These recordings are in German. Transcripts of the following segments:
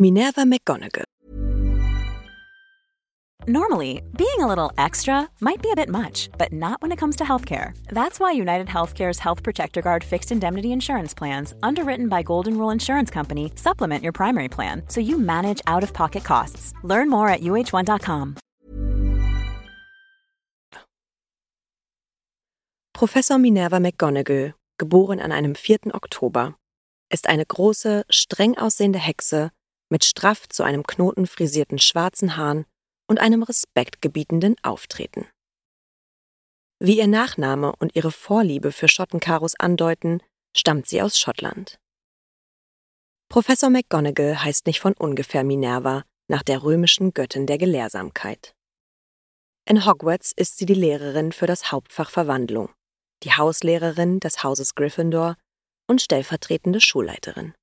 Minerva McGonagall. Normally, being a little extra might be a bit much, but not when it comes to healthcare. That's why United Healthcare's Health Protector Guard fixed indemnity insurance plans, underwritten by Golden Rule Insurance Company, supplement your primary plan so you manage out of pocket costs. Learn more at uh1.com. Professor Minerva McGonagall, geboren an einem 4. Oktober, ist eine große, streng aussehende Hexe mit straff zu einem Knoten frisierten schwarzen Haaren und einem respektgebietenden Auftreten. Wie ihr Nachname und ihre Vorliebe für Schottenkaros andeuten, stammt sie aus Schottland. Professor McGonagall heißt nicht von ungefähr Minerva, nach der römischen Göttin der Gelehrsamkeit. In Hogwarts ist sie die Lehrerin für das Hauptfach Verwandlung, die Hauslehrerin des Hauses Gryffindor und stellvertretende Schulleiterin.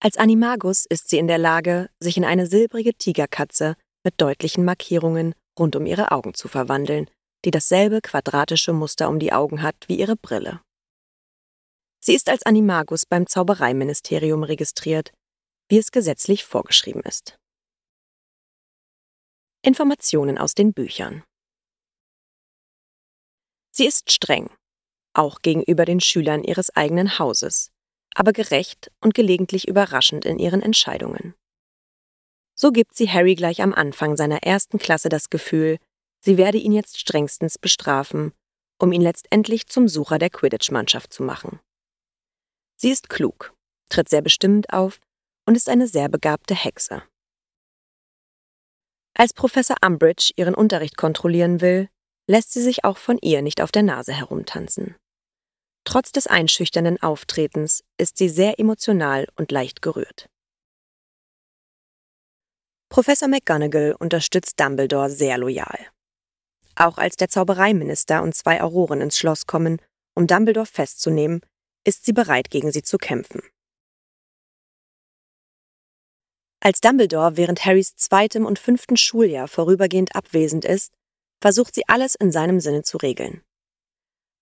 Als Animagus ist sie in der Lage, sich in eine silbrige Tigerkatze mit deutlichen Markierungen rund um ihre Augen zu verwandeln, die dasselbe quadratische Muster um die Augen hat wie ihre Brille. Sie ist als Animagus beim Zaubereiministerium registriert, wie es gesetzlich vorgeschrieben ist. Informationen aus den Büchern. Sie ist streng, auch gegenüber den Schülern ihres eigenen Hauses, aber gerecht und gelegentlich überraschend in ihren Entscheidungen. So gibt sie Harry gleich am Anfang seiner ersten Klasse das Gefühl, sie werde ihn jetzt strengstens bestrafen, um ihn letztendlich zum Sucher der Quidditch-Mannschaft zu machen. Sie ist klug, tritt sehr bestimmt auf und ist eine sehr begabte Hexe. Als Professor Umbridge ihren Unterricht kontrollieren will, lässt sie sich auch von ihr nicht auf der Nase herumtanzen. Trotz des einschüchternden Auftretens ist sie sehr emotional und leicht gerührt. Professor McGonagall unterstützt Dumbledore sehr loyal. Auch als der Zaubereiminister und zwei Auroren ins Schloss kommen, um Dumbledore festzunehmen, ist sie bereit, gegen sie zu kämpfen. Als Dumbledore während Harrys zweitem und fünften Schuljahr vorübergehend abwesend ist, versucht sie alles in seinem Sinne zu regeln.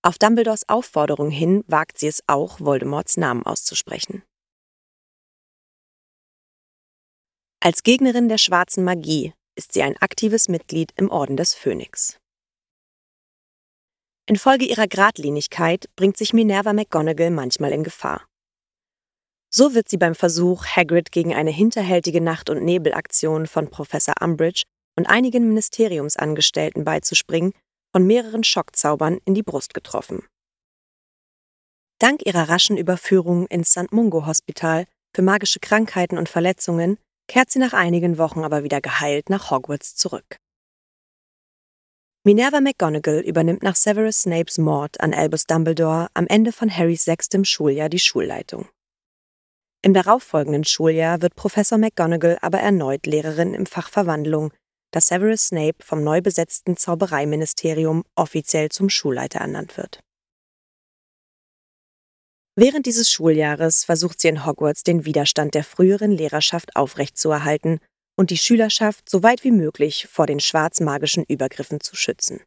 Auf Dumbledores Aufforderung hin wagt sie es auch, Voldemorts Namen auszusprechen. Als Gegnerin der schwarzen Magie ist sie ein aktives Mitglied im Orden des Phönix. Infolge ihrer Gradlinigkeit bringt sich Minerva McGonagall manchmal in Gefahr. So wird sie beim Versuch, Hagrid gegen eine hinterhältige Nacht- und Nebelaktion von Professor Umbridge und einigen Ministeriumsangestellten beizuspringen, von mehreren Schockzaubern in die Brust getroffen. Dank ihrer raschen Überführung ins St. Mungo Hospital für magische Krankheiten und Verletzungen kehrt sie nach einigen Wochen aber wieder geheilt nach Hogwarts zurück. Minerva McGonagall übernimmt nach Severus Snapes Mord an Albus Dumbledore am Ende von Harrys sechstem Schuljahr die Schulleitung. Im darauffolgenden Schuljahr wird Professor McGonagall aber erneut Lehrerin im Fach Verwandlung dass Severus Snape vom neu besetzten Zaubereiministerium offiziell zum Schulleiter ernannt wird. Während dieses Schuljahres versucht sie in Hogwarts den Widerstand der früheren Lehrerschaft aufrechtzuerhalten und die Schülerschaft so weit wie möglich vor den schwarzmagischen Übergriffen zu schützen.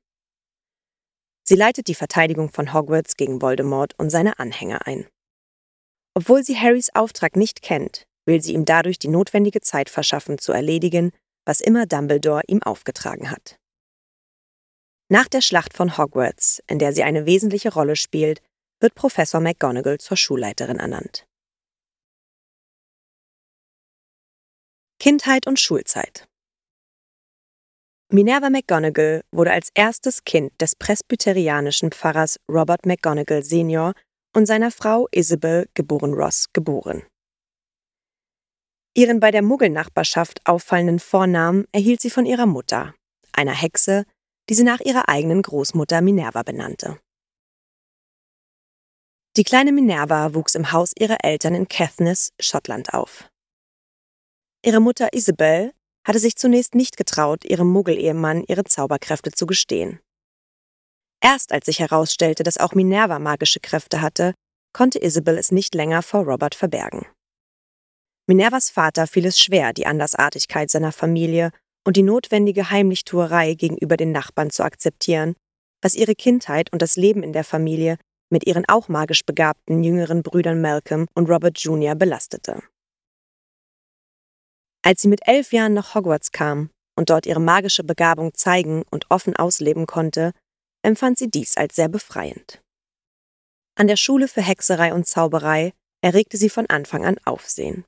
Sie leitet die Verteidigung von Hogwarts gegen Voldemort und seine Anhänger ein. Obwohl sie Harrys Auftrag nicht kennt, will sie ihm dadurch die notwendige Zeit verschaffen, zu erledigen, was immer Dumbledore ihm aufgetragen hat. Nach der Schlacht von Hogwarts, in der sie eine wesentliche Rolle spielt, wird Professor McGonagall zur Schulleiterin ernannt. Kindheit und Schulzeit Minerva McGonagall wurde als erstes Kind des presbyterianischen Pfarrers Robert McGonagall Sr. und seiner Frau Isabel geboren Ross geboren. Ihren bei der Muggelnachbarschaft auffallenden Vornamen erhielt sie von ihrer Mutter, einer Hexe, die sie nach ihrer eigenen Großmutter Minerva benannte. Die kleine Minerva wuchs im Haus ihrer Eltern in Caithness, Schottland auf. Ihre Mutter Isabel hatte sich zunächst nicht getraut, ihrem Muggelehemann ihre Zauberkräfte zu gestehen. Erst als sich herausstellte, dass auch Minerva magische Kräfte hatte, konnte Isabel es nicht länger vor Robert verbergen. Minervas Vater fiel es schwer, die Andersartigkeit seiner Familie und die notwendige Heimlichtuerei gegenüber den Nachbarn zu akzeptieren, was ihre Kindheit und das Leben in der Familie mit ihren auch magisch begabten jüngeren Brüdern Malcolm und Robert Jr. belastete. Als sie mit elf Jahren nach Hogwarts kam und dort ihre magische Begabung zeigen und offen ausleben konnte, empfand sie dies als sehr befreiend. An der Schule für Hexerei und Zauberei erregte sie von Anfang an Aufsehen.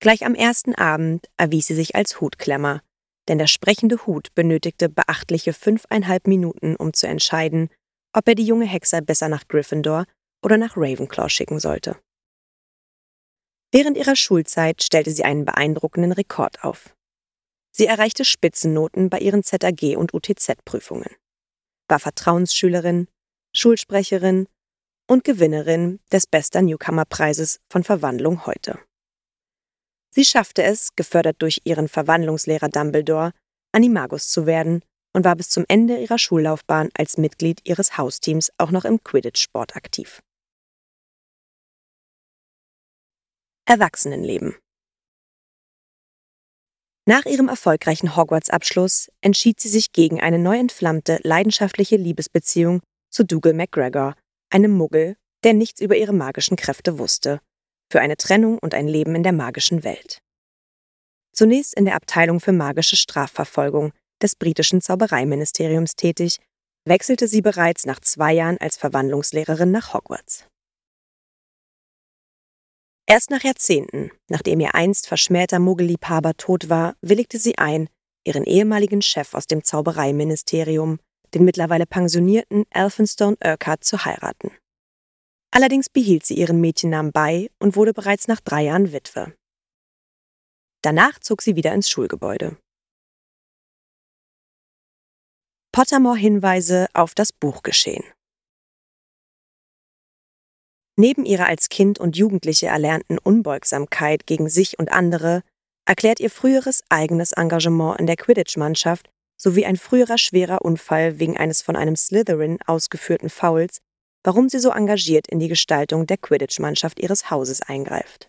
Gleich am ersten Abend erwies sie sich als Hutklemmer, denn der sprechende Hut benötigte beachtliche fünfeinhalb Minuten, um zu entscheiden, ob er die junge Hexer besser nach Gryffindor oder nach Ravenclaw schicken sollte. Während ihrer Schulzeit stellte sie einen beeindruckenden Rekord auf. Sie erreichte Spitzennoten bei ihren ZAG- und UTZ-Prüfungen, war Vertrauensschülerin, Schulsprecherin und Gewinnerin des Bester Newcomer-Preises von Verwandlung heute. Sie schaffte es, gefördert durch ihren Verwandlungslehrer Dumbledore, Animagus zu werden und war bis zum Ende ihrer Schullaufbahn als Mitglied ihres Hausteams auch noch im Quidditch-Sport aktiv. Erwachsenenleben Nach ihrem erfolgreichen Hogwarts-Abschluss entschied sie sich gegen eine neu entflammte, leidenschaftliche Liebesbeziehung zu Dougal McGregor, einem Muggel, der nichts über ihre magischen Kräfte wusste, für eine Trennung und ein Leben in der magischen Welt. Zunächst in der Abteilung für magische Strafverfolgung des britischen Zaubereiministeriums tätig, wechselte sie bereits nach zwei Jahren als Verwandlungslehrerin nach Hogwarts. Erst nach Jahrzehnten, nachdem ihr einst verschmähter Muggelliebhaber tot war, willigte sie ein, ihren ehemaligen Chef aus dem Zaubereiministerium, den mittlerweile pensionierten Elphinstone Urquhart, zu heiraten. Allerdings behielt sie ihren Mädchennamen bei und wurde bereits nach drei Jahren Witwe. Danach zog sie wieder ins Schulgebäude. Pottermore-Hinweise auf das Buchgeschehen. Neben ihrer als Kind und Jugendliche erlernten Unbeugsamkeit gegen sich und andere erklärt ihr früheres eigenes Engagement in der Quidditch-Mannschaft sowie ein früherer schwerer Unfall wegen eines von einem Slytherin ausgeführten Fouls, warum sie so engagiert in die Gestaltung der Quidditch-Mannschaft ihres Hauses eingreift.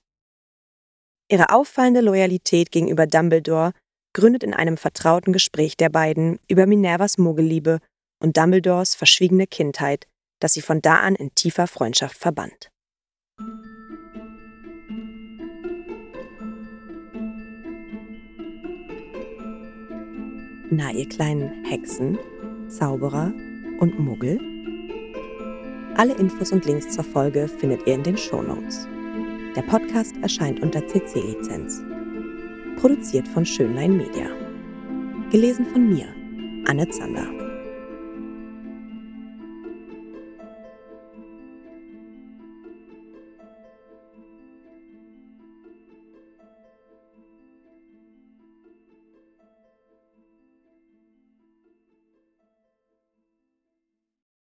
Ihre auffallende Loyalität gegenüber Dumbledore gründet in einem vertrauten Gespräch der beiden über Minervas Muggelliebe und Dumbledores verschwiegene Kindheit, das sie von da an in tiefer Freundschaft verband. Na, ihr kleinen Hexen, Zauberer und Muggel? Alle Infos und Links zur Folge findet ihr in den Shownotes. Der Podcast erscheint unter CC-Lizenz. Produziert von Schönlein Media. Gelesen von mir, Anne Zander.